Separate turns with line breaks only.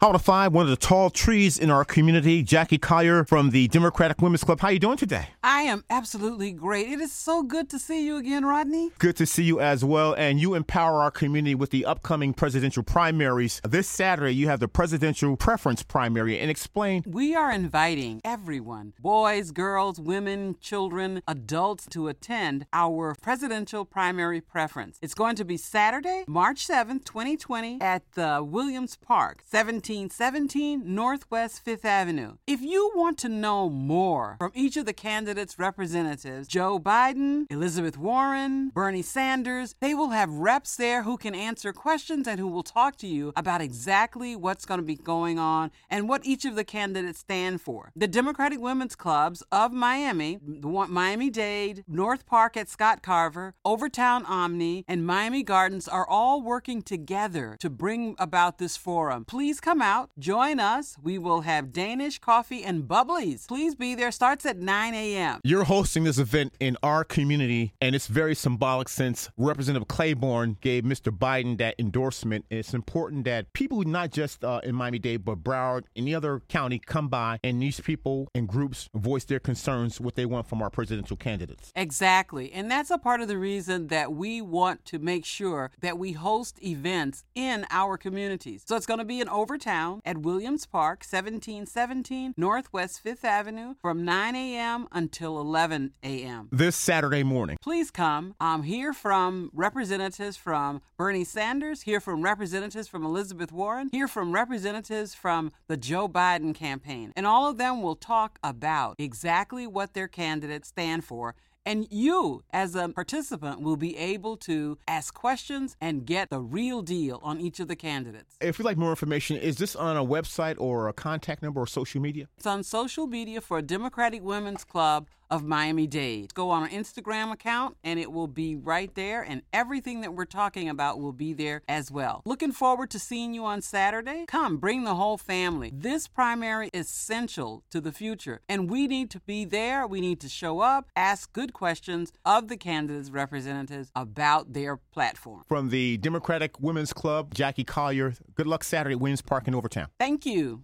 How to find one of the tall trees in our community, Jackie Collier from the Democratic Women's Club. How are you doing today?
I am absolutely great. It is so good to see you again, Rodney.
Good to see you as well. And you empower our community with the upcoming presidential primaries. This Saturday, you have the presidential preference primary. And explain.
We are inviting everyone boys, girls, women, children, adults to attend our presidential primary preference. It's going to be Saturday, March 7th, 2020, at the Williams Park, 17. 1717 Northwest 5th Avenue. If you want to know more from each of the candidates' representatives, Joe Biden, Elizabeth Warren, Bernie Sanders, they will have reps there who can answer questions and who will talk to you about exactly what's going to be going on and what each of the candidates stand for. The Democratic Women's Clubs of Miami, Miami Dade, North Park at Scott Carver, Overtown Omni, and Miami Gardens are all working together to bring about this forum. Please come out, join us. We will have Danish coffee and bubblies. Please be there. Starts at 9 a.m.
You're hosting this event in our community, and it's very symbolic since Representative Clyburn gave Mr. Biden that endorsement. It's important that people, not just uh, in Miami Dade, but Broward, any other county, come by and these people and groups voice their concerns, what they want from our presidential candidates.
Exactly. And that's a part of the reason that we want to make sure that we host events in our communities. So it's going to be in Overtown at Williams Park, 1717 Northwest 5th Avenue from 9 a.m. until 11 a.m.
This Saturday morning.
Please come. I'm here from representatives from Bernie Sanders, hear from representatives from Elizabeth Warren, hear from representatives from the Joe Biden campaign. And all of them will talk about exactly what their candidates stand for and you, as a participant, will be able to ask questions and get the real deal on each of the candidates.
If you'd like more information, is this on a website or a contact number or social media?
It's on social media for Democratic Women's Club of Miami Dade. Go on our Instagram account and it will be right there, and everything that we're talking about will be there as well. Looking forward to seeing you on Saturday. Come, bring the whole family. This primary is essential to the future, and we need to be there. We need to show up, ask good questions of the candidates' representatives about their platform.
From the Democratic Women's Club, Jackie Collier, good luck Saturday at Williams Park in Overtown.
Thank you.